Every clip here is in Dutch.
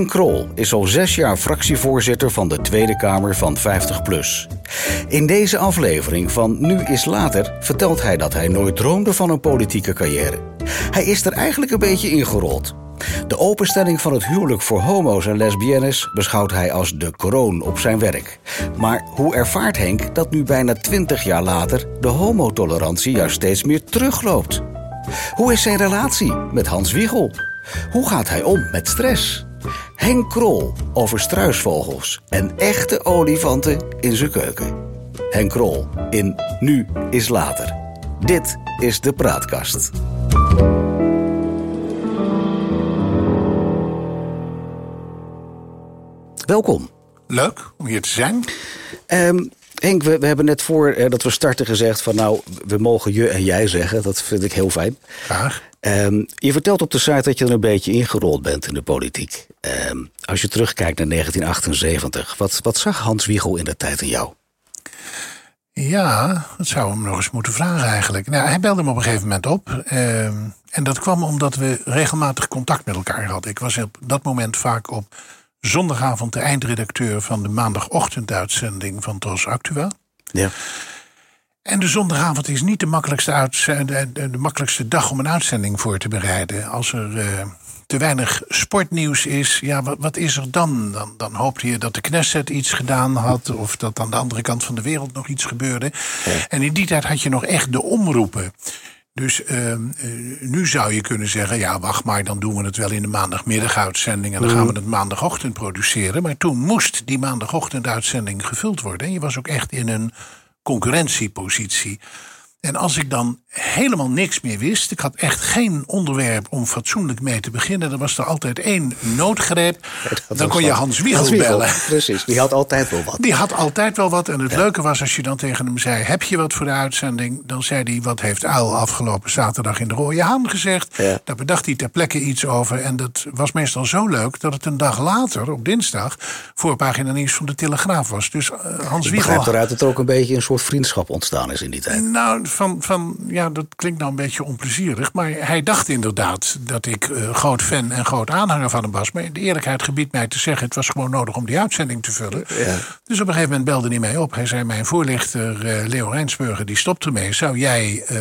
Henk Krol is al zes jaar fractievoorzitter van de Tweede Kamer van 50PLUS. In deze aflevering van Nu is Later vertelt hij dat hij nooit droomde van een politieke carrière. Hij is er eigenlijk een beetje ingerold. De openstelling van het huwelijk voor homo's en lesbiennes beschouwt hij als de kroon op zijn werk. Maar hoe ervaart Henk dat nu bijna 20 jaar later de homotolerantie juist steeds meer terugloopt? Hoe is zijn relatie met Hans Wiegel? Hoe gaat hij om met stress? Henk Krol over struisvogels en echte olifanten in zijn keuken. Henk Krol in Nu is Later. Dit is de Praatkast. Welkom. Leuk om hier te zijn. Um, Henk, we, we, hebben net voor eh, dat we starten gezegd van nou, we mogen je en jij zeggen. Dat vind ik heel fijn. Graag. Um, je vertelt op de site dat je er een beetje ingerold bent in de politiek. Um, als je terugkijkt naar 1978, wat, wat zag Hans Wiegel in de tijd in jou? Ja, dat zou hem nog eens moeten vragen eigenlijk. Nou, hij belde me op een gegeven moment op. Um, en dat kwam omdat we regelmatig contact met elkaar hadden. Ik was op dat moment vaak op zondagavond de eindredacteur van de maandagochtenduitzending van Tros Actua. Ja. En de zondagavond is niet de makkelijkste, de, de, makkelijkste dag om een uitzending voor te bereiden. Als er uh, te weinig sportnieuws is, ja, wat, wat, is er dan? dan? Dan hoopte je dat de Knesset iets gedaan had... of dat aan de andere kant van de wereld nog iets gebeurde. En in die tijd had je nog echt de omroepen. Dus uh, nu zou je kunnen zeggen, ja, wacht maar, dan doen we het wel in de maandagmiddaguitzending en dan gaan we het maandagochtend produceren. Maar toen moest die maandagochtenduitzending gevuld worden. En je was ook echt in een concurrentiepositie. En als ik dan helemaal niks meer wist, ik had echt geen onderwerp om fatsoenlijk mee te beginnen, dan was er altijd één noodgreep. dan kon je Hans Wiegel, Hans Wiegel bellen. Precies, die had altijd wel wat. Die had altijd wel wat. En het ja. leuke was als je dan tegen hem zei: Heb je wat voor de uitzending? Dan zei hij: Wat heeft Uil afgelopen zaterdag in de Rode Haan gezegd? Ja. Daar bedacht hij ter plekke iets over. En dat was meestal zo leuk dat het een dag later, op dinsdag, voorpagina nieuws van de Telegraaf was. Dus uh, Hans ik Wiegel. begrijp eruit dat er ook een beetje een soort vriendschap ontstaan is in die tijd. Nou, van, van ja, dat klinkt nou een beetje onplezierig. Maar hij dacht inderdaad dat ik uh, groot fan en groot aanhanger van hem was. Maar de eerlijkheid gebiedt mij te zeggen: het was gewoon nodig om die uitzending te vullen. Ja. Dus op een gegeven moment belde hij mij op. Hij zei: Mijn voorlichter uh, Leo Rijnsburger die stopt ermee. Zou jij. Uh,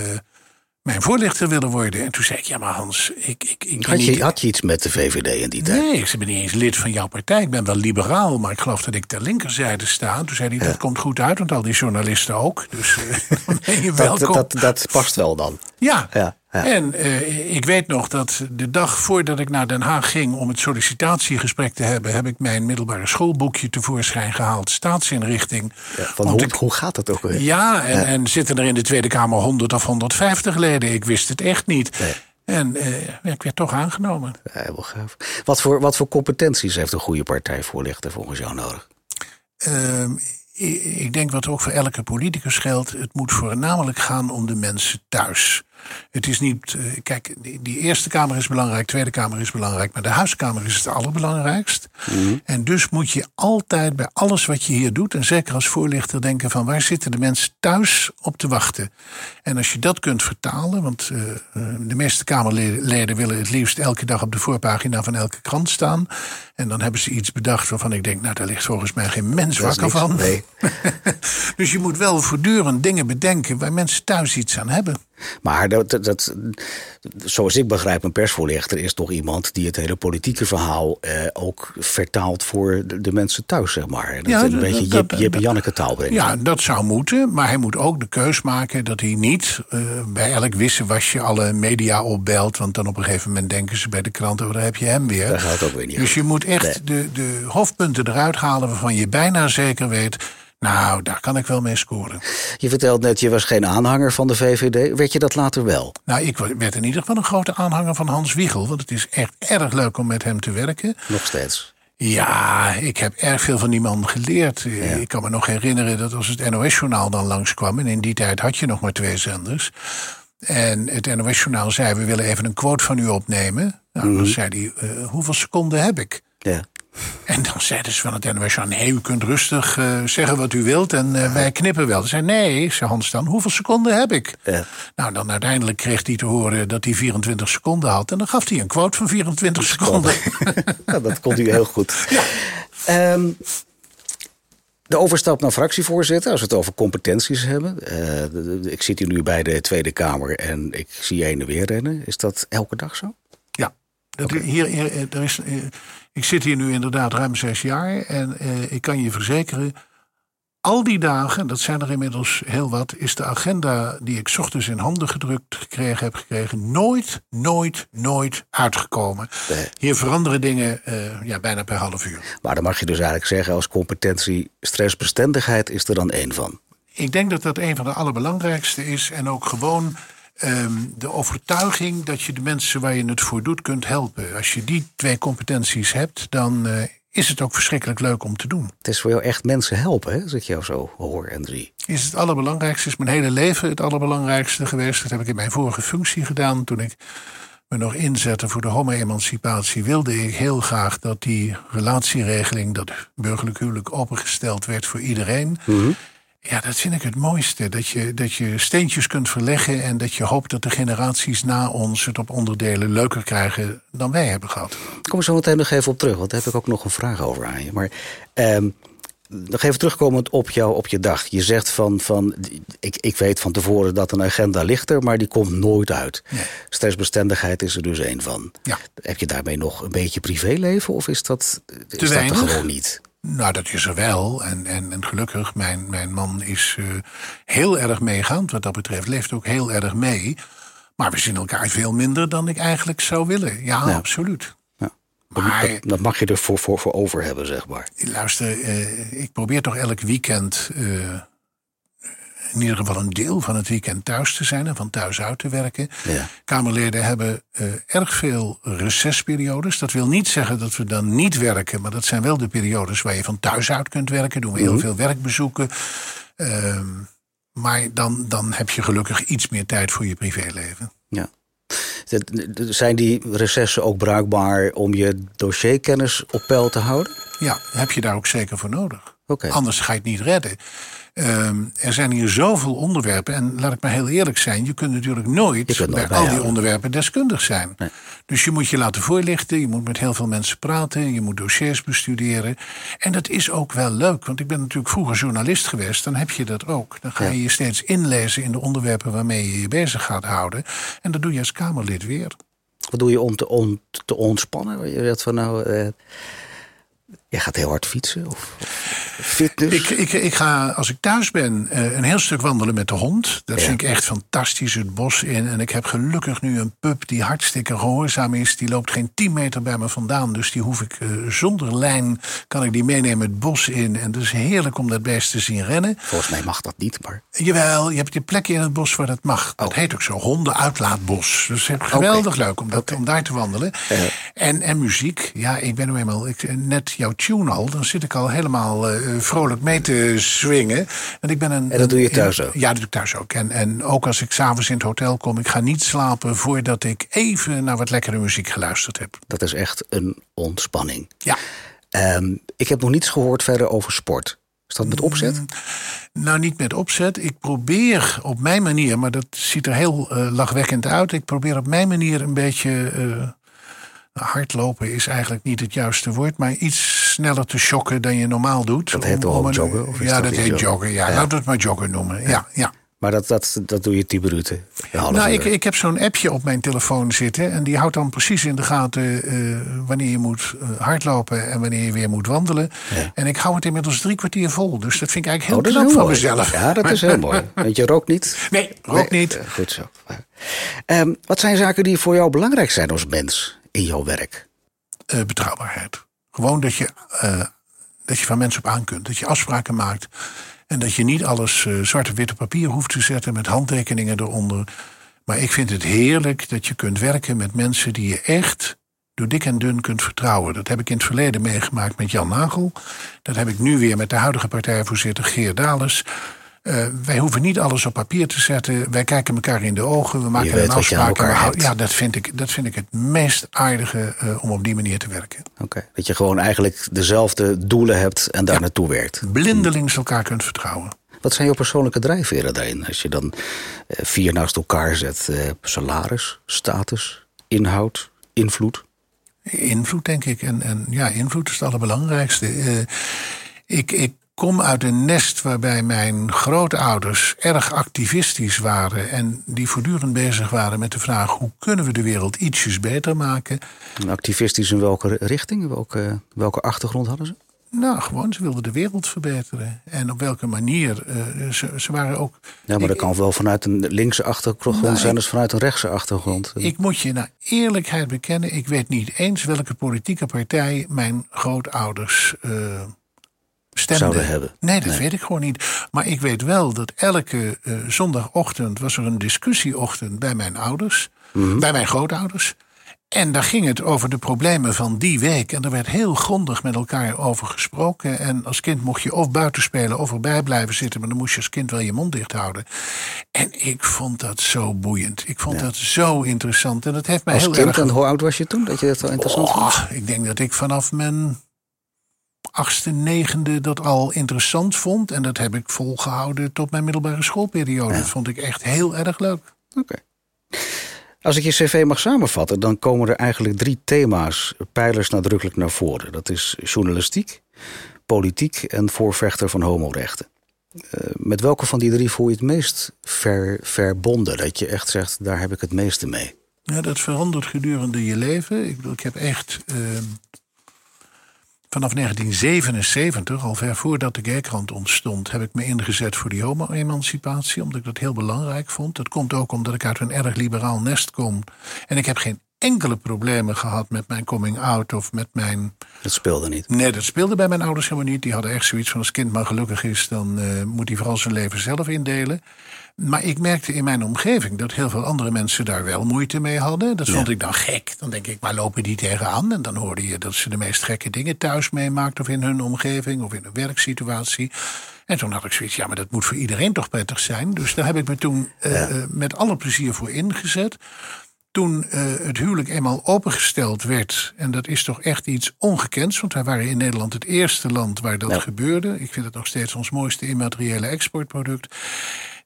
mijn voorlichter willen worden. En toen zei ik, ja maar Hans, ik... ik, ik had, je, niet... had je iets met de VVD in die tijd? Nee, ik ben niet eens lid van jouw partij. Ik ben wel liberaal, maar ik geloof dat ik ter linkerzijde sta. Toen zei hij, dat ja. komt goed uit, want al die journalisten ook. Dus ben je welkom. Dat, dat, dat, past wel dan. Ja, ja. Ja. En uh, ik weet nog dat de dag voordat ik naar Den Haag ging om het sollicitatiegesprek te hebben, heb ik mijn middelbare schoolboekje tevoorschijn gehaald, staatsinrichting. Ja, van hoe, ik, hoe gaat het ook weer? Ja, en, ja. en zitten er in de Tweede Kamer 100 of 150 leden? Ik wist het echt niet. Nee. En uh, ik werd toch aangenomen. Ja, gaaf. Wat voor, wat voor competenties heeft een goede partijvoorlichter volgens jou nodig? Uh, ik denk wat ook voor elke politicus geldt. Het moet voornamelijk gaan om de mensen thuis. Het is niet. Kijk, die, Eerste Kamer is belangrijk, Tweede Kamer is belangrijk, maar de Huiskamer is het allerbelangrijkst. Mm. En dus moet je altijd bij alles wat je hier doet, en zeker als voorlichter, denken van waar zitten de mensen thuis op te wachten. En als je dat kunt vertalen, want uh, de meeste Kamerleden willen het liefst elke dag op de voorpagina van elke krant staan. En dan hebben ze iets bedacht waarvan ik denk, nou daar ligt volgens mij geen mens wakker van. Nee. dus je moet wel voortdurend dingen bedenken waar mensen thuis iets aan hebben. Maar dat, dat, dat, zoals ik begrijp, een persvoorlichter is toch iemand die het hele politieke verhaal eh, ook vertaalt voor de, de, mensen thuis, zeg maar. Dat ja, een beetje Jip, Jip en Janneke taal. Ja, dat zou moeten, maar hij moet ook de keus maken dat hij niet uh, bij elk wisselwasje alle media opbelt. Want dan op een gegeven moment denken ze bij de kranten, oh, daar heb je hem weer. Daar gaat ook weer niet. Dus je moet echt Nee. de, de hoofdpunten eruit halen waarvan je bijna zeker weet. Nou, daar kan ik wel mee scoren. Je vertelt net, je was geen aanhanger van de VVD. Werd je dat later wel? Nou, ik werd in ieder geval een grote aanhanger van Hans Wiegel. Want het is echt erg leuk om met hem te werken. Nog steeds. Ja, ik heb erg veel van die man geleerd. Ja. Ik kan me nog herinneren dat als het NOS-journaal dan langskwam... en in die tijd had je nog maar twee zenders... en het NOS-journaal zei, we willen even een quote van u opnemen. Nou, Mhm. dan zei hij, uh, hoeveel seconden heb ik? Ja. En dan zeiden ze van het NOS, nee, u kunt rustig uh, zeggen wat u wilt en uh, wij knippen wel. Ze zei, nee, zei Hans dan, hoeveel seconden heb ik? Ja. Nou, dan uiteindelijk kreeg hij te horen dat hij 24 seconden had. En dan gaf hij een quote van 24 seconden. ja, dat kon u heel goed. Ja. Um, de overstap naar fractievoorzitter, als we het over competenties hebben. Uh, ik zit hier nu bij de Tweede Kamer en ik zie je heen en weer rennen. Is dat elke dag zo? Ja. Dat, hier, hier, er is, ik zit hier nu inderdaad ruim zes jaar en uh, ik kan je verzekeren, al die dagen, dat zijn er inmiddels heel wat, is de agenda die ik ochtends in handen gedrukt gekregen heb gekregen, nooit, nooit, nooit uitgekomen. Hier veranderen dingen uh, ja, bijna per half uur. Maar dan mag je dus eigenlijk zeggen, als competentie stressbestendigheid is er dan één van. Ik denk dat dat een van de allerbelangrijkste is en ook gewoon Um, de overtuiging dat je de mensen waar je het voor doet kunt helpen. Als je die twee competenties hebt, dan uh, is het ook verschrikkelijk leuk om te doen. Het is voor jou echt mensen helpen, hè, als ik jou zo hoor en zie. Is het allerbelangrijkste, is mijn hele leven het allerbelangrijkste geweest. Dat heb ik in mijn vorige functie gedaan. Toen ik me nog inzette voor de homo-emancipatie, wilde ik heel graag dat die relatieregeling, dat burgerlijk huwelijk opengesteld werd voor iedereen. Mm ja, dat vind ik het mooiste. Dat je, dat je steentjes kunt verleggen en dat je hoopt dat de generaties na ons het op onderdelen leuker krijgen dan wij hebben gehad. Ik kom er zo meteen nog even op terug, want daar heb ik ook nog een vraag over aan je. Maar um, nog even terugkomend op, jou, op je dag. Je zegt van, van ik, ik weet van tevoren dat een agenda ligt er, maar die komt nooit uit. Nee. Stressbestendigheid is er dus één van. Ja. Heb je daarmee nog een beetje privéleven of is dat, is dat er gewoon niet? Nou, dat is er wel. En, en, en gelukkig, mijn, mijn man is uh, heel erg meegaand wat dat betreft. Leeft ook heel erg mee. Maar we zien elkaar veel minder dan ik eigenlijk zou willen. Ja, absoluut. Ja. Maar, dat, dat, mag je er voor, voor, voor over hebben, zeg maar. Luister, uh, ik probeer toch elk weekend... Uh, in ieder geval een deel van het weekend thuis te zijn en van thuis uit te werken. Ja. Kamerleden hebben uh, erg veel recessperiodes. Dat wil niet zeggen dat we dan niet werken, maar dat zijn wel de periodes waar je van thuis uit kunt werken. Doen we heel mhm. veel werkbezoeken. Uh, maar dan, dan heb je gelukkig iets meer tijd voor je privéleven. Ja. Zijn die recessen ook bruikbaar om je dossierkennis op peil te houden? Ja, heb je daar ook zeker voor nodig. Okay. Anders ga je het niet redden. Um, er zijn hier zoveel onderwerpen. En laat ik maar heel eerlijk zijn, je kunt natuurlijk nooit bij al die onderwerpen deskundig zijn. Nee. Dus je moet je laten voorlichten, je moet met heel veel mensen praten, je moet dossiers bestuderen. En dat is ook wel leuk, want ik ben natuurlijk vroeger journalist geweest, dan heb je dat ook. Dan ga je je steeds inlezen in de onderwerpen waarmee je je bezig gaat houden. En dat doe je als Kamerlid weer. Wat doe je om te, on, te ontspannen? Je van nou. Jij gaat heel hard fietsen? Of, fitness? Ik, ik, ik ga, als ik thuis ben, uh, een heel stuk wandelen met de hond. Dat vind ik echt fantastisch, het bos in. En ik heb gelukkig nu een pup die hartstikke gehoorzaam is. Die loopt geen 10 meter bij me vandaan. Dus die hoef ik uh, zonder lijn, kan ik die meenemen het bos in. En het is heerlijk om dat beest te zien rennen. Volgens mij mag dat niet, maar... Jawel, je hebt die plekje in het bos waar dat mag. Dat oh. heet ook zo, hondenuitlaatbos. Dus het is geweldig leuk om, dat, okay. om daar te wandelen. Uh. En, en muziek, ja, ik ben nu eenmaal... Ik, net jouw tune al, dan zit ik al helemaal uh, vrolijk mee te swingen. En, ik ben een, en dat doe je thuis ook? Ja, dat doe ik thuis ook. En, en ook als ik s'avonds in het hotel kom, ik ga niet slapen voordat ik even naar wat lekkere muziek geluisterd heb. Dat is echt een ontspanning. Ja. Um, ik heb nog niets gehoord verder over sport. Is dat met opzet? Mm, nou, niet met opzet. Ik probeer op mijn manier, maar dat ziet er heel uh, lachwekkend uit. Ik probeer op mijn manier een beetje. Uh, hardlopen is eigenlijk niet het juiste woord, maar iets sneller te shocken dan je normaal doet. Dat heet toch ook joggen? Of ja, dat, heet joggen. Ja, ja. laten we het maar joggen noemen. Ja, ja. Maar dat, dat, dat doe je tien minuten? Nou, ik, ik heb zo'n appje op mijn telefoon zitten. En die houdt dan precies in de gaten uh, wanneer je moet uh, hardlopen en wanneer je weer moet wandelen. Ja. En ik hou het inmiddels drie kwartier vol. Dus dat vind ik eigenlijk heel oh, knap van mezelf. Ja, dat is heel mooi. Want je rookt niet? Nee, rook nee, niet. Uh, goed zo. Um, wat zijn zaken die voor jou belangrijk zijn als mens? In jouw werk? Uh, betrouwbaarheid. Gewoon dat je, uh, dat je van mensen op aan kunt. Dat je afspraken maakt. En dat je niet alles uh, zwart op witte papier hoeft te zetten met handtekeningen eronder. Maar ik vind het heerlijk dat je kunt werken met mensen die je echt door dik en dun kunt vertrouwen. Dat heb ik in het verleden meegemaakt met Jan Nagel. Dat heb ik nu weer met de huidige partijvoorzitter Geer Dales. Uh, wij hoeven niet alles op papier te zetten. Wij kijken elkaar in de ogen. We maken een afspraak. Ja, dat vind, ik, dat vind ik het meest aardige uh, om op die manier te werken. Oké, dat je gewoon eigenlijk dezelfde doelen hebt en daar naartoe werkt. Blindelings elkaar kunt vertrouwen. Wat zijn jouw persoonlijke drijfveren daarin? Als je dan uh, vier naast elkaar zet: salaris, status, inhoud, invloed. Invloed, denk ik. En, en ja, invloed is het allerbelangrijkste. ik, ik kom uit een nest waarbij mijn grootouders erg activistisch waren. En die voortdurend bezig waren met de vraag: hoe kunnen we de wereld ietsjes beter maken? activistisch in welke richting? Welke, welke achtergrond hadden ze? Nou, gewoon, ze wilden de wereld verbeteren. En op welke manier. Uh, ze, ze, waren ook. Ja, maar dat kan wel vanuit een linkse achtergrond nou, zijn als vanuit een rechtse achtergrond. Ik moet je naar eerlijkheid bekennen, ik weet niet eens welke politieke partij mijn grootouders. Uh, zouden hebben. Nee, dat weet ik gewoon niet. Maar ik weet wel dat elke uh, zondagochtend was er een discussieochtend bij mijn ouders, mhm. bij mijn grootouders. En daar ging het over de problemen van die week. En er werd heel grondig met elkaar over gesproken. En als kind mocht je of buiten spelen of erbij blijven zitten. Maar dan moest je als kind wel je mond dicht houden. En ik vond dat zo boeiend. Ik vond dat zo interessant. En dat heeft mij als heel kind, erg... En hoe oud was je toen dat je dat zo interessant oh, vond? Ik denk dat ik vanaf mijn achtste, negende dat al interessant vond. En dat heb ik volgehouden tot mijn middelbare schoolperiode. Dat vond ik echt heel erg leuk. Oké. Als ik je cv mag samenvatten, dan komen er eigenlijk drie thema's, pijlers nadrukkelijk naar voren. Dat is journalistiek, politiek en voorvechter van homorechten. Uh, met welke van die drie voel je het meest ver, verbonden? Dat je echt zegt, daar heb ik het meeste mee. Ja, dat verandert gedurende je leven. Ik, bedoel, ik heb echt uh, Vanaf 1977, al ver voordat de Gaykrant ontstond, heb ik me ingezet voor die homo-emancipatie, omdat ik dat heel belangrijk vond. Dat komt ook omdat ik uit een erg liberaal nest kom. En ik heb geen enkele problemen gehad met mijn coming out of met mijn. Dat speelde niet. Nee, dat speelde bij mijn ouders helemaal niet. Die hadden echt zoiets van: als kind maar gelukkig is, dan uh, moet hij vooral zijn leven zelf indelen. Maar ik merkte in mijn omgeving dat heel veel andere mensen daar wel moeite mee hadden. Dat vond ik dan gek. Dan denk ik, waar lopen die tegenaan? En dan hoorde je dat ze de meest gekke dingen thuis meemaakten... of in hun omgeving of in een werksituatie. En toen had ik zoiets, ja, maar dat moet voor iedereen toch prettig zijn. Dus daar heb ik me toen uh, met alle plezier voor ingezet. Toen uh, het huwelijk eenmaal opengesteld werd, en dat is toch echt iets ongekends, want wij waren in Nederland het eerste land waar dat gebeurde. Ik vind het nog steeds ons mooiste immateriële exportproduct.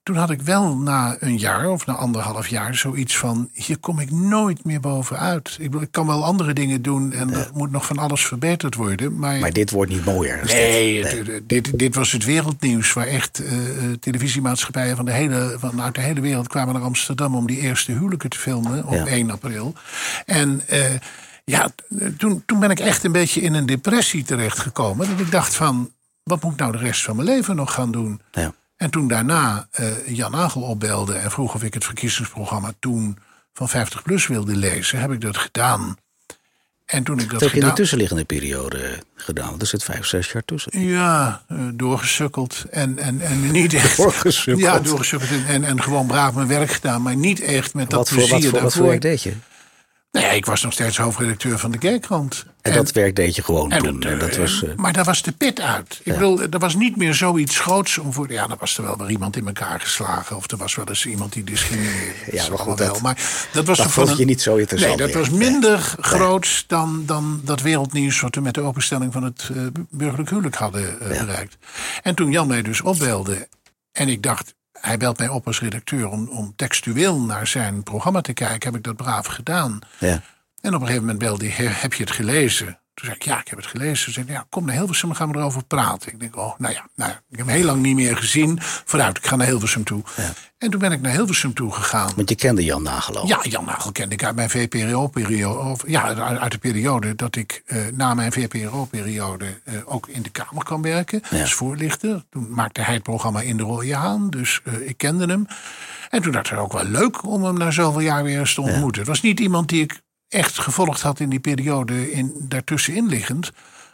Toen had ik wel na een jaar of na anderhalf jaar zoiets van: hier kom ik nooit meer bovenuit. Ik, ik kan wel andere dingen doen en er moet nog van alles verbeterd worden. Maar, maar dit wordt niet mooier. Nee, dit. Dit, dit, was het wereldnieuws waar echt uh, televisiemaatschappijen van de hele, vanuit de hele wereld kwamen naar Amsterdam om die eerste huwelijken te filmen op 1 april. En. Uh, ja, toen, toen ben ik echt een beetje in een depressie terechtgekomen. Dat ik dacht van, wat moet ik nou de rest van mijn leven nog gaan doen? Ja. En toen daarna uh, Jan Nagel opbelde en vroeg of ik het verkiezingsprogramma toen van 50PLUS wilde lezen, heb ik dat gedaan. En toen ik dat, heb je in de tussenliggende periode gedaan? Er zit vijf, zes jaar tussen. Ja, uh, doorgesukkeld. En, en, en niet echt. Doorgesukkeld? Ja, doorgesukkeld. En, en gewoon braaf mijn werk gedaan. Maar niet echt met dat wat voor, plezier wat voor, daarvoor. Wat voor werk deed je? Nee, nou ik was nog steeds hoofdredacteur van de Gaykrant. En, en dat werk deed je gewoon toen. Dat, dat was, uh... Maar daar was de pit uit. Ik ja. bedoel, er was niet meer zoiets groots om voor. Ja, dan was er wel weer iemand in elkaar geslagen. Of er was wel eens iemand die discrimineerde. Ja, maar goed, wel. Dat, maar dat was dat vond een, je niet zo interessant. Nee, dat was minder nee. groots dan, dan dat wereldnieuws. wat we met de openstelling van het uh, burgerlijk huwelijk hadden uh, ja. bereikt. En toen Jan mij dus opbelde. En ik dacht, hij belt mij op als redacteur om, om textueel naar zijn programma te kijken. Heb ik dat braaf gedaan. Ja. En op een gegeven moment belde hij, heb je het gelezen? Toen zei ik, ja, ik heb het gelezen. Ze zei, ja, kom naar Hilversum, dan gaan we erover praten. Ik denk, oh, nou ja, nou ja, ik heb hem heel lang niet meer gezien. Vooruit, ik ga naar Hilversum toe. Ja. En toen ben ik naar Hilversum toe gegaan. Want je kende Jan Nagel al? Ja, Jan Nagel kende ik uit mijn VPRO-periode. Ja, uit de periode dat ik uh, na mijn VPRO-periode uh, ook in de Kamer kwam werken. Ja. Als voorlichter. Toen maakte hij het programma In de Rode Haan. Dus uh, ik kende hem. En toen dacht ik ook wel leuk om hem na zoveel jaar weer eens te ontmoeten. Het was niet iemand die ik echt gevolgd had in die periode in, daartussenin liggend.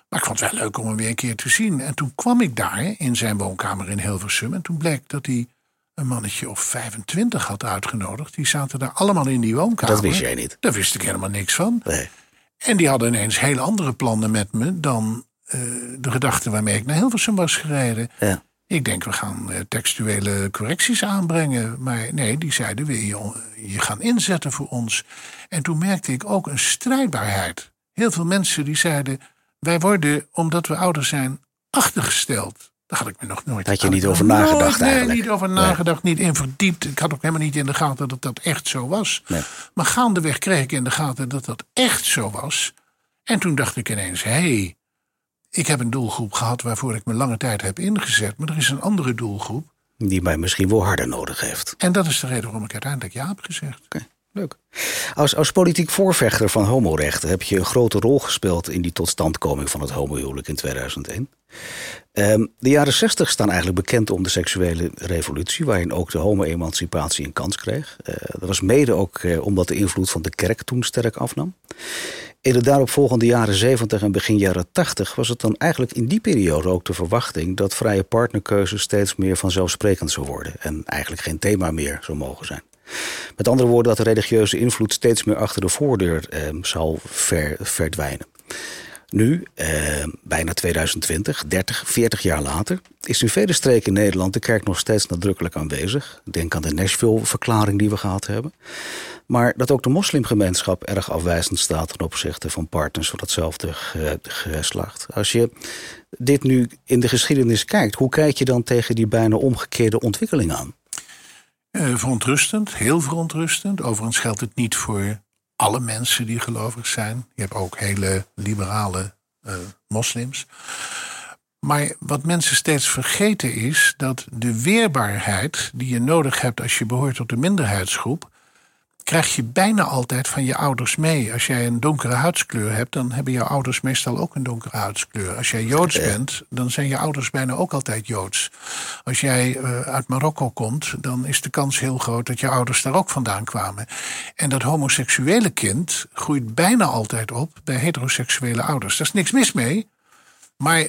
Maar ik vond het wel leuk om hem weer een keer te zien. En toen kwam ik daar in zijn woonkamer in Hilversum. En toen bleek dat hij een mannetje of 25 had uitgenodigd. Die zaten daar allemaal in die woonkamer. Dat wist jij niet? Daar wist ik helemaal niks van. Nee. En die hadden ineens heel andere plannen met me dan uh, de gedachte waarmee ik naar Hilversum was gereden. Ja. Ik denk, we gaan eh, textuele correcties aanbrengen. Maar nee, die zeiden, wil je je gaan inzetten voor ons? En toen merkte ik ook een strijdbaarheid. Heel veel mensen die zeiden, wij worden, omdat we ouder zijn, achtergesteld. Daar had ik me nog nooit... Had je niet over nagedacht nee, eigenlijk? niet over nagedacht, niet in verdiept. Ik had ook helemaal niet in de gaten dat dat echt zo was. Nee. Maar gaandeweg kreeg ik in de gaten dat dat echt zo was. En toen dacht ik ineens, hé, hey, ik heb een doelgroep gehad waarvoor ik me lange tijd heb ingezet. Maar er is een andere doelgroep. Die mij misschien wel harder nodig heeft. En dat is de reden waarom ik uiteindelijk ja heb gezegd. Oké, leuk. Als, als politiek voorvechter van homorechten heb je een grote rol gespeeld in die totstandkoming van het homohuwelijk in 2001. Ehm, de jaren 60 staan eigenlijk bekend om de seksuele revolutie, waarin ook de homo-emancipatie een kans kreeg. Uh, dat was mede ook uh, omdat de invloed van de kerk toen sterk afnam. In de daaropvolgende jaren 70 en begin jaren 80 was het dan eigenlijk in die periode ook de verwachting dat vrije partnerkeuze steeds meer vanzelfsprekend zou worden en eigenlijk geen thema meer zou mogen zijn. Met andere woorden, dat de religieuze invloed steeds meer achter de voordeur eh, zal ver, verdwijnen. Nu, eh, bijna 2020, 30, 40 jaar later, is in vele streken in Nederland de kerk nog steeds nadrukkelijk aanwezig. Denk aan de Nashville-verklaring die we gehad hebben. Maar dat ook de moslimgemeenschap erg afwijzend staat ten opzichte van partners van hetzelfde geslacht. Als je dit nu in de geschiedenis kijkt, hoe kijk je dan tegen die bijna omgekeerde ontwikkeling aan? Uh, verontrustend, heel verontrustend. Overigens geldt het niet voor alle mensen die gelovig zijn. Je hebt ook hele liberale uh, moslims. Maar wat mensen steeds vergeten is dat de weerbaarheid die je nodig hebt als je behoort tot de minderheidsgroep, krijg je bijna altijd van je ouders mee. Als jij een donkere huidskleur hebt, dan hebben jouw ouders meestal ook een donkere huidskleur. Als jij Joods bent, dan zijn je ouders bijna ook altijd Joods. Als jij uh, uit Marokko komt, dan is de kans heel groot dat je ouders daar ook vandaan kwamen. En dat homoseksuele kind groeit bijna altijd op bij heteroseksuele ouders. Daar is niks mis mee. Maar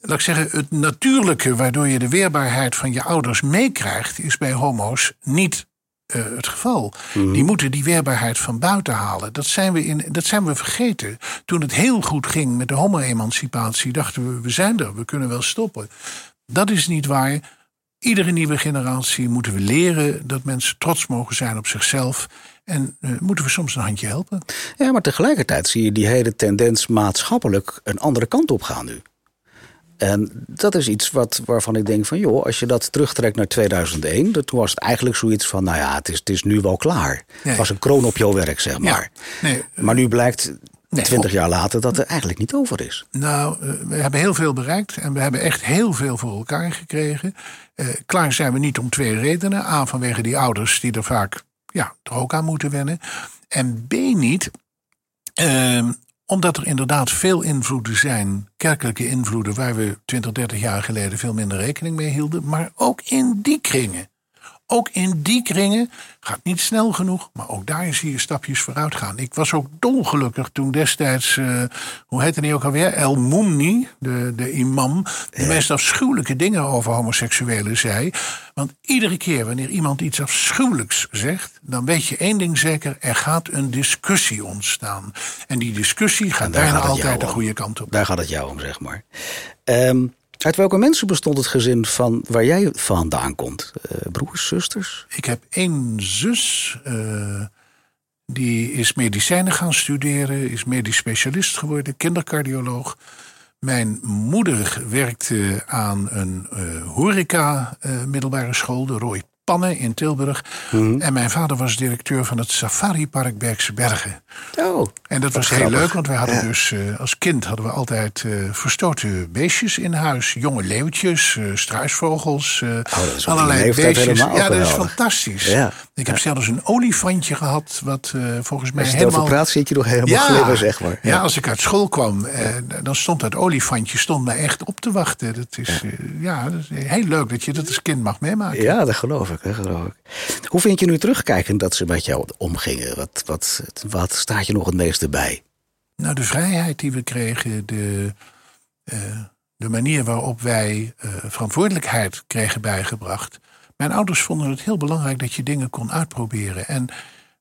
laat ik zeggen, het natuurlijke waardoor je de weerbaarheid van je ouders meekrijgt, is bij homo's niet uh, het geval. Mm. Die moeten die weerbaarheid van buiten halen. Dat zijn, we in, dat zijn we vergeten. Toen het heel goed ging met de homo-emancipatie, dachten we: we zijn er, we kunnen wel stoppen. Dat is niet waar. Iedere nieuwe generatie moeten we leren dat mensen trots mogen zijn op zichzelf. En uh, moeten we soms een handje helpen. Ja, maar tegelijkertijd zie je die hele tendens maatschappelijk een andere kant op gaan nu. En dat is iets wat, waarvan ik denk van... joh, als je dat terugtrekt naar 2001... toen was het eigenlijk zoiets van... nou ja, het is, het is nu wel klaar. Nee. Het was een kroon op jouw werk, zeg maar. Ja, nee, maar nu blijkt... Nee, 20 jaar later dat het eigenlijk niet over is. Nou, we hebben heel veel bereikt en we hebben echt heel veel voor elkaar gekregen. Uh, klaar zijn we niet om twee redenen. A, vanwege die ouders die er vaak ja, er ook aan moeten wennen. En B, niet uh, omdat er inderdaad veel invloeden zijn, kerkelijke invloeden, waar we 20, 30 jaar geleden veel minder rekening mee hielden. Maar ook in die kringen ook in die kringen gaat niet snel genoeg, maar ook daar zie je stapjes vooruit gaan. Ik was ook dolgelukkig toen destijds, uh, hoe heette hij ook alweer? El Moumni, de, de imam, de ja. meest afschuwelijke dingen over homoseksuelen zei. Want iedere keer wanneer iemand iets afschuwelijks zegt, dan weet je één ding zeker: er gaat een discussie ontstaan. En die discussie gaat bijna altijd de goede kant op. Daar gaat het jou om, zeg maar. Um, uit welke mensen bestond het gezin van waar jij vandaan komt? Uh, broers, zusters? Ik heb één zus. Uh, die is medicijnen gaan studeren, is medisch specialist geworden, kindercardioloog. Mijn moeder werkte aan een uh, horeca middelbare school, de Roy Pannen in Tilburg. Mm. En mijn vader was directeur van het Safaripark Bergse Bergen. Oh, en dat was heel grappig. leuk, want wij hadden ja. dus uh, als kind hadden we altijd uh, verstoten beestjes in huis. Jonge leeuwtjes, uh, struisvogels, oh, allerlei beestjes. Ja, dat is fantastisch. Ja. Ik heb zelfs een olifantje gehad, wat volgens mij als je helemaal... praat zit je nog helemaal zeg maar. Ja. als ik uit school kwam, dan stond dat olifantje stond mij echt op te wachten. Dat is, ja, dat is heel leuk dat je dat als kind mag meemaken. Ja, dat geloof ik. Dat geloof ik. Hoe vind je nu terugkijkend dat ze met jou omgingen? Wat, wat, wat staat je nog het meeste bij? Nou, de vrijheid die we kregen, de, uh, de manier waarop wij uh, verantwoordelijkheid kregen bijgebracht. Mijn ouders vonden het heel belangrijk dat je dingen kon uitproberen. En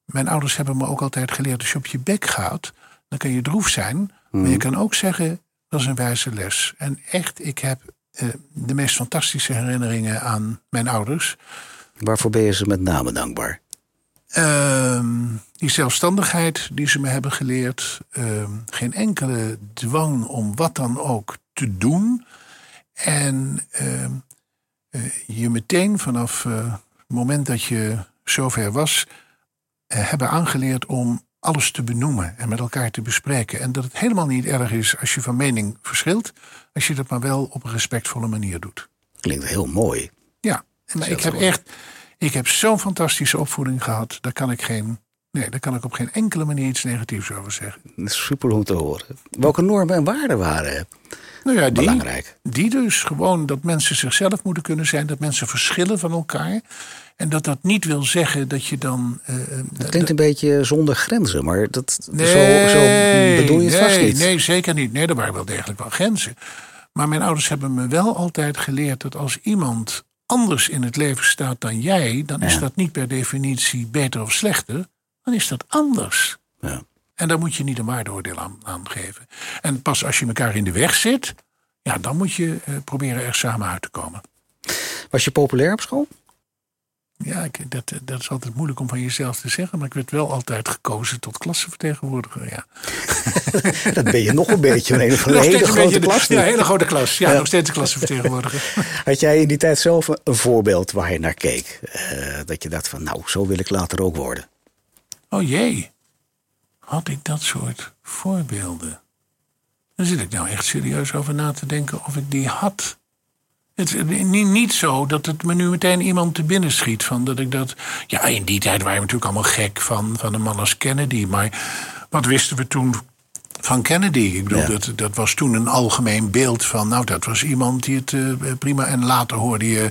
mijn ouders hebben me ook altijd geleerd: als je op je bek gaat, dan kan je droef zijn. Hmm. Maar je kan ook zeggen: dat is een wijze les. En echt, ik heb eh, de meest fantastische herinneringen aan mijn ouders. Waarvoor ben je ze met name dankbaar? Ehm, die zelfstandigheid die ze me hebben geleerd. Ehm, geen enkele dwang om wat dan ook te doen. En ehm, eh, je meteen vanaf eh, het moment dat je zover was, eh, hebben aangeleerd om alles te benoemen en met elkaar te bespreken. En dat het helemaal niet erg is als je van mening verschilt, als je dat maar wel op een respectvolle manier doet. Klinkt heel mooi. Ja, maar ik heb echt, ik heb zo'n fantastische opvoeding gehad, daar kan ik geen. Nee, daar kan ik op geen enkele manier iets negatiefs over zeggen. Super om te horen. Welke normen en waarden waren nou ja, die, belangrijk? Die dus gewoon dat mensen zichzelf moeten kunnen zijn, dat mensen verschillen van elkaar. En dat dat niet wil zeggen dat je dan. Uh, dat klinkt een beetje zonder grenzen, maar dat, nee, zo, zo bedoel je het nee, vast niet. Nee, zeker niet. Nee, er waren wel degelijk wel grenzen. Maar mijn ouders hebben me wel altijd geleerd dat als iemand anders in het leven staat dan jij, dan is dat niet per definitie beter of slechter. Dan is dat anders. Ja. En daar moet je niet een waardeoordeel aan, aan geven. En pas als je elkaar in de weg zit, ja, dan moet je uh, proberen er samen uit te komen. Was je populair op school? Ja, ik, dat, dat is altijd moeilijk om van jezelf te zeggen. Maar ik werd wel altijd gekozen tot klassenvertegenwoordiger. Ja. dat ben je nog een beetje. Een hele, een hele grote klas. Ja, een hele grote klas. Ja, ja. nog steeds een klassenvertegenwoordiger. Had jij in die tijd zelf een voorbeeld waar je naar keek? Uh, dat je dacht van, nou, zo wil ik later ook worden. Oh jee. Had ik dat soort voorbeelden? Daar zit ik nou echt serieus over na te denken of ik die had. Het is niet, zo dat het me nu meteen iemand te binnen schiet. Van dat ik dat. Ja, in die tijd waren we natuurlijk allemaal gek van, van een man als Kennedy. Maar wat wisten we toen van Kennedy. Ik bedoel, ja. dat, dat was toen een algemeen beeld van... nou, dat was iemand die het uh, prima... en later hoorde je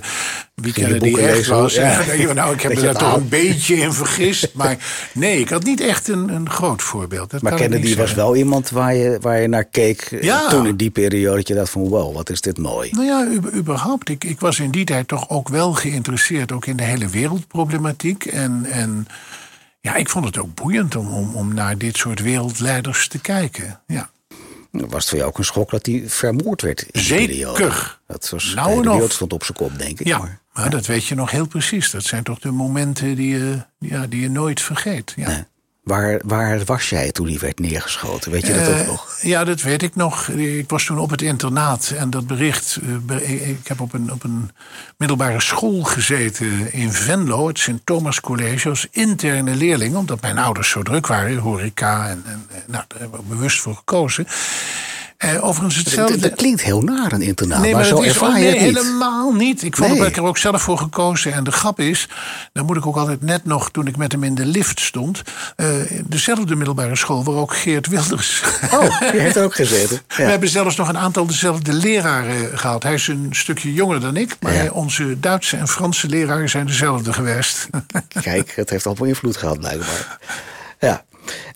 wie Kennedy echt was. Ja. Ja, nou, ik heb me daar toch een beetje in vergist. Maar nee, ik had niet echt een, een groot voorbeeld. Dat maar Kennedy was wel iemand waar je, waar je naar keek... toen in die periode dat je dacht van... wow, wat is dit mooi. Nou ja, überhaupt. Ik, ik was in die tijd toch ook wel geïnteresseerd... ook in de hele wereldproblematiek en... en ja, ik vond het ook boeiend om, om, om naar dit soort wereldleiders te kijken. Ja. Was het voor jou ook een schok dat hij vermoord werd in Zeker. Dat was, nou, de wereld stond op zijn kop, denk ik. Ja, maar, maar ja. dat weet je nog heel precies. Dat zijn toch de momenten die je, ja, die je nooit vergeet. Ja. Nee. Waar, waar was jij toen hij werd neergeschoten? Weet je dat uh, ook nog? Ja, dat weet ik nog. Ik was toen op het internaat en dat bericht. Uh, ik heb op een, op een middelbare school gezeten in Venlo, het Sint Thomas College, als interne leerling, omdat mijn ouders zo druk waren, horeca, en, en nou, daar hebben we bewust voor gekozen. Uh, overigens hetzelfde. Dat, dat, klinkt heel naar een internaat, nee, maar, maar zo is, ervaar oh, je nee, het niet. helemaal niet. Ik, vond, nee. ik heb er ook zelf voor gekozen. En de grap is, dan moet ik ook altijd net nog, toen ik met hem in de lift stond... Uh, dezelfde middelbare school waar ook Geert Wilders... Oh, die heeft ook gezeten. Ja. We hebben zelfs nog een aantal dezelfde leraren gehad. Hij is een stukje jonger dan ik, maar ja. onze Duitse en Franse leraren zijn dezelfde geweest. Kijk, het heeft al wel invloed gehad blijkbaar. Ja,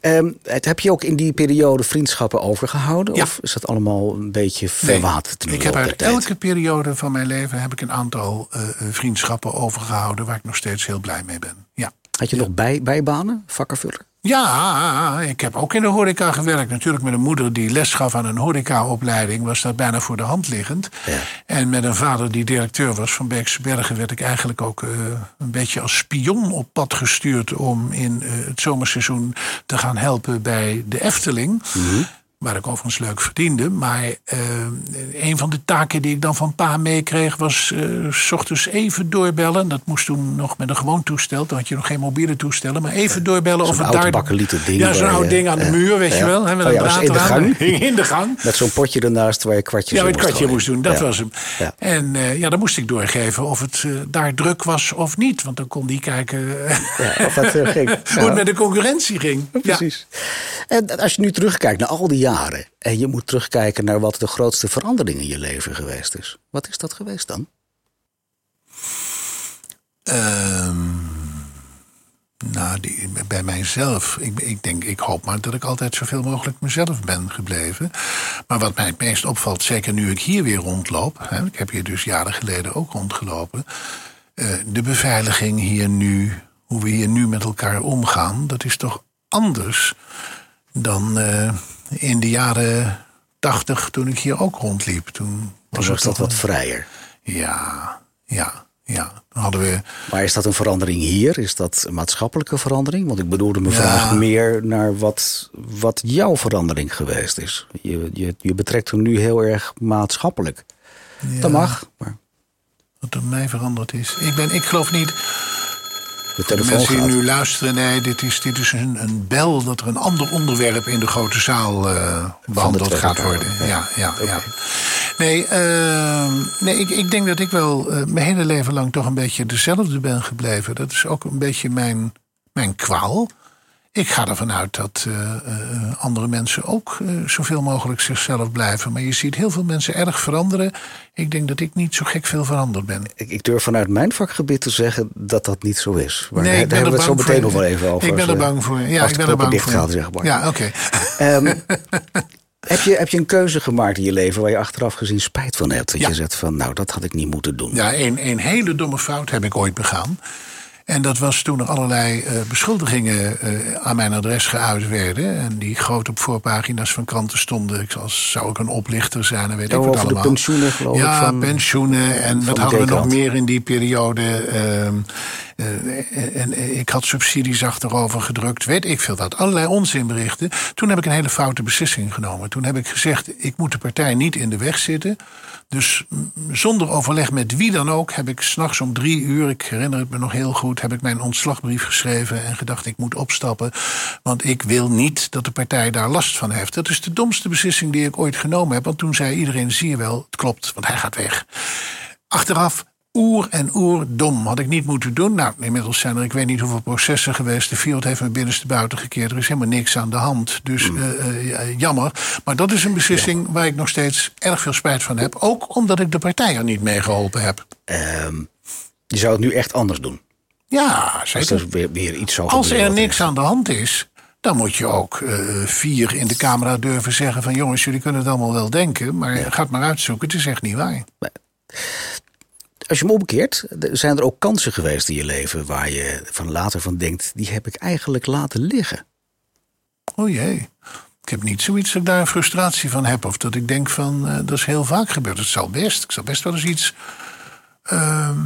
Um, heb je ook in die periode vriendschappen overgehouden? Ja. Of is dat allemaal een beetje verwaterd? Nee, ik heb uit elke periode van mijn leven heb ik een aantal uh, vriendschappen overgehouden... waar ik nog steeds heel blij mee ben. Ja. Had je ja. nog bij, bijbanen, vakkenvuller? Ja, ik heb ook in de horeca gewerkt. Natuurlijk met een moeder die les gaf aan een horecaopleiding... was dat bijna voor de hand liggend. Ja. En met een vader die directeur was van Beekse Bergen... werd ik eigenlijk ook uh, een beetje als spion op pad gestuurd... om in uh, het zomerseizoen te gaan helpen bij de Efteling... Mm-hmm. Waar ik overigens leuk verdiende. Maar uh, een van de taken die ik dan van pa meekreeg was uh, s ochtends even doorbellen. Dat moest toen nog met een gewoon toestel. Toen had je nog geen mobiele toestellen. Maar even doorbellen of het daar. ding. Ja, zo'n oud ding aan de muur, weet je wel. Hè, met oh, ja, een in de gang. in de gang. Met zo'n potje ernaast waar je kwartjes Ja, in het kwartje moest, moest doen. Dat ja. was hem. Ja. En ja, dan moest ik doorgeven of het daar druk was of niet. Want dan kon die kijken ja, of dat, ging. hoe het met de concurrentie ging. Precies. En als je nu terugkijkt naar al die jaren. En je moet terugkijken naar wat de grootste verandering in je leven geweest is. Wat is dat geweest dan? Um, nou, bij mijzelf. Ik, ik, denk, ik hoop maar dat ik altijd zoveel mogelijk mezelf ben gebleven. Maar wat mij het meest opvalt, zeker nu ik hier weer rondloop. Hè, ik heb hier dus jaren geleden ook rondgelopen. Uh, de beveiliging hier nu, hoe we hier nu met elkaar omgaan, dat is toch anders dan uh, in de jaren 80, toen ik hier ook rondliep. Toen was, was het dat toch wat vrijer. Ja, ja, ja. Hadden we... Maar is dat een verandering hier? Is dat een maatschappelijke verandering? Want ik bedoelde mijn Ja. vraag meer naar wat, wat jouw verandering geweest is. Je, je, je betrekt hem nu heel erg maatschappelijk. Ja, Dat mag, maar Wat er mij veranderd is. Ik, ben, ik geloof niet... de telefoon mensen die gaat. nu luisteren, nee, dit is, dit is een, een bel dat er een ander onderwerp in de grote zaal eh, behandeld gaat worden. Ja, ja, ja. Nee, ehm, nee ik, ik denk dat ik wel eh, mijn hele leven lang toch een beetje dezelfde ben gebleven. Dat is ook een beetje mijn, mijn kwaal. Ik ga ervan uit dat eh, eh, andere mensen ook eh, zoveel mogelijk zichzelf blijven. Maar je ziet heel veel mensen erg veranderen. Ik denk dat ik niet zo gek veel veranderd ben. Ik, ik durf vanuit mijn vakgebied te zeggen dat dat niet zo is. Maar Nee, daar hebben we het zo meteen voor. nog wel even over. Ik ben er bang voor. Ja, ik ben er bang voor. gaat, zeg maar. Ja, oké. Ehm, heb, je, heb je een keuze gemaakt in je leven waar je achteraf gezien spijt van hebt? Dat Ja. je zegt van, nou, dat had ik niet moeten doen. Ja, een, een hele domme fout heb ik ooit begaan. En dat was toen er allerlei eh, beschuldigingen eh, aan mijn adres geuit werden. En die groot op voorpagina's van kranten stonden. Ik als zou ik een oplichter zijn en weet ik wat de allemaal. pensioenen, geloof ik, Ja, van- pensioenen. En wat de hadden we nog meer in die periode? Ehm, eh, en ik had subsidies achterover gedrukt, weet ik veel wat. Allerlei onzinberichten. Toen heb ik een hele foute beslissing genomen. Toen heb ik gezegd, ik moet de partij niet in de weg zitten. Dus zonder overleg met wie dan ook heb ik s'nachts om drie uur, ik herinner het me nog heel goed, heb ik mijn ontslagbrief geschreven en gedacht ik moet opstappen. Want ik wil niet dat de partij daar last van heeft. Dat is de domste beslissing die ik ooit genomen heb. Want toen zei iedereen, zie je wel, het klopt, want hij gaat weg. Achteraf oer en oer dom. Had ik niet moeten doen. Nou, inmiddels zijn er ik weet niet hoeveel processen geweest. De Field heeft me binnenste buiten gekeerd. Er is helemaal niks aan de hand. Dus eh, eh, ja, jammer. Maar dat is een beslissing waar ik nog steeds erg veel spijt van heb. Ook omdat ik de partij er niet mee geholpen heb. Ehm, je zou het nu echt anders doen. Ja, Als zeker. er weer, weer iets zou Als er niks aan de hand is, dan moet je ook eh, vier in de camera durven zeggen van jongens, jullie kunnen het allemaal wel denken, maar ga het maar uitzoeken. Het is echt niet waar. Als je hem omkeert, er zijn er ook kansen geweest in je leven waar je van later van denkt, die heb ik eigenlijk laten liggen. Oh jee. Ik heb niet zoiets dat ik daar frustratie van heb. Of dat ik denk van, eh, dat is heel vaak gebeurd. Het zal best. Ik zal best wel eens iets ehm,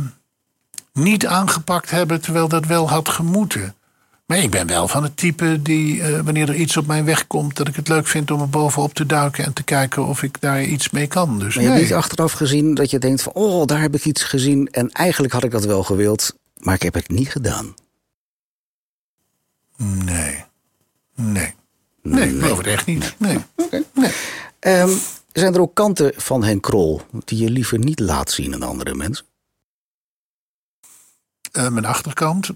niet aangepakt hebben... terwijl dat wel had gemoeten. Maar ik ben wel van het type die, eh, wanneer er iets op mijn weg komt... dat ik het leuk vind om er bovenop te duiken... en te kijken of ik daar iets mee kan. Dus Maar je hebt nee. niet achteraf gezien dat je denkt van, oh, daar heb ik iets gezien en eigenlijk had ik dat wel gewild, maar ik heb het niet gedaan. Nee. Nee. Nee, ik geloof het echt niet. Nee. nee. Ehm, zijn er ook kanten van Henk Krol die je liever niet laat zien aan andere mensen? Eh, mijn achterkant.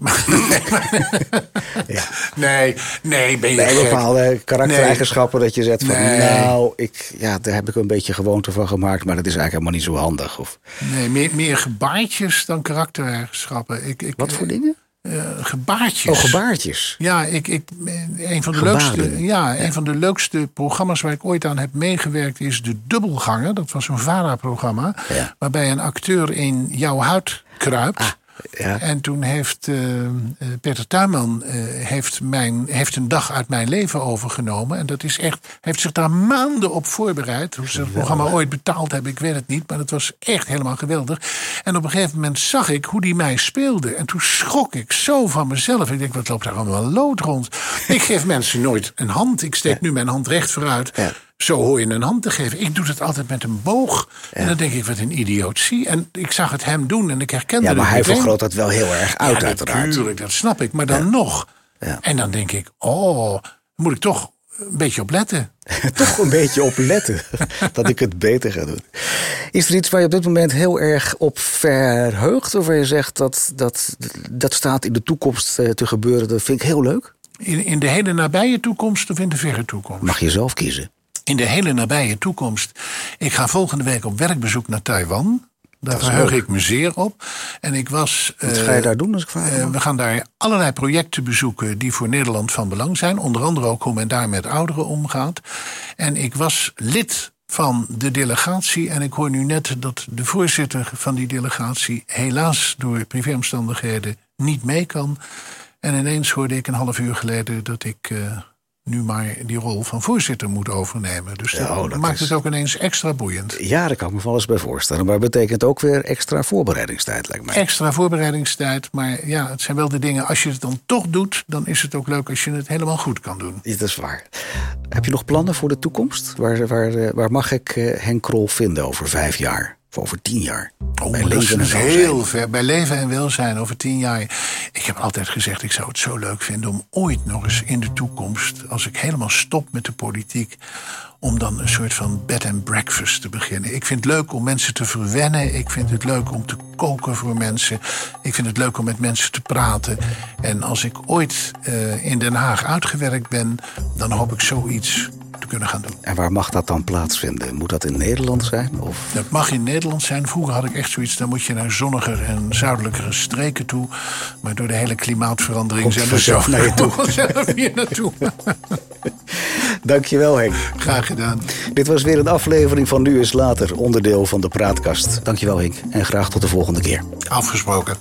Ja. nee, nee, ben je Nee, bepaalde karaktereigenschappen dat je zegt van, Nee. nou, ik, ja, daar heb ik een beetje gewoonte van gemaakt, maar dat is eigenlijk helemaal niet zo handig. Of, Nee, meer, meer gebaartjes dan karaktereigenschappen. Ik, ik, wat voor dingen? eh, gebaartjes. Oh, gebaartjes. Ja, ik, ik, eh, een, van de Gebaren. leukste, ja, een van de leukste programma's waar ik ooit aan heb meegewerkt is De Dubbelganger. Dat was een VARA-programma. Ja. Waarbij een acteur in jouw huid kruipt. Ja. En toen heeft eh, eh, Peter Tuinman eh, heeft mijn, heeft een dag uit mijn leven overgenomen. En dat is echt, heeft zich daar maanden op voorbereid. Hoe ze het programma ooit betaald hebben, ik weet het niet. Maar dat was echt helemaal geweldig. En op een gegeven moment zag ik hoe die mij speelde. En toen schrok ik zo van mezelf. Ik denk, wat loopt daar allemaal lood rond? ik geef mensen nooit een hand. Ik steek nu mijn hand recht vooruit. Ja. Zo hoor je een hand te geven. Ik doe het altijd met een boog. En dan denk ik, wat een idiotie. En ik zag het hem doen en ik herkende Ja, het maar hij meteen. vergroot dat wel heel erg uit, Ja, uiteraard. natuurlijk, dat snap ik. Maar dan nog. Ja. En dan denk ik, oh, moet ik toch een beetje op letten. Toch een beetje op letten dat ik het beter ga doen. Is er iets waar je op dit moment heel erg op verheugt? Of waar je zegt dat dat, dat staat in de toekomst eh, te gebeuren? Dat vind ik heel leuk. In, in de hele nabije toekomst of in de verre toekomst? Mag je zelf kiezen. In de hele nabije toekomst. Ik ga volgende week op werkbezoek naar Taiwan. Daar verheug ik me zeer op. En ik was. Wat eh, ga je daar doen als ik vraag? Eh, we gaan daar allerlei projecten bezoeken die voor Nederland van belang zijn. Onder andere ook hoe men daar met ouderen omgaat. En ik was lid van de delegatie. En ik hoor nu net dat de voorzitter van die delegatie helaas door privéomstandigheden niet mee kan. En ineens hoorde ik een half uur geleden dat ik eh, nu maar die rol van voorzitter moet overnemen. Dus Ja, dat, oh, dat maakt is- het ook ineens extra boeiend. Ja, daar kan ik me wel eens bij voorstellen. Maar betekent ook weer extra voorbereidingstijd, lijkt mij. Extra voorbereidingstijd, maar ja, het zijn wel de dingen. Als je het dan toch doet, dan is het ook leuk als je het helemaal goed kan doen. Ja, Dat is waar. Heb je nog plannen voor de toekomst? Waar, waar, eh, waar mag ik eh, Henk Krol vinden over vijf jaar? Of over tien jaar? Oh, Bij is leven en heel ver. Bij leven en welzijn over tien jaar. Ik heb altijd gezegd, ik zou het zo leuk vinden om ooit nog eens in de toekomst, als ik helemaal stop met de politiek, om dan een soort van bed and breakfast te beginnen. Ik vind het leuk om mensen te verwennen. Ik vind het leuk om te koken voor mensen. Ik vind het leuk om met mensen te praten. En als ik ooit eh, in Den Haag uitgewerkt ben, dan hoop ik zoiets te kunnen gaan doen. En waar mag dat dan plaatsvinden? Moet dat in Nederland zijn? Of Dat mag in Nederland zijn. Vroeger had ik echt zoiets, dan moet je naar zonniger en zuidelijkere streken toe. Maar door de hele klimaatverandering Komt zijn we zo naar je toe. hier naartoe. Dankjewel Henk. Graag gedaan. Dit was weer een aflevering van Nu is Later, onderdeel van de Praatkast. Dankjewel Henk en graag tot de volgende keer. Afgesproken.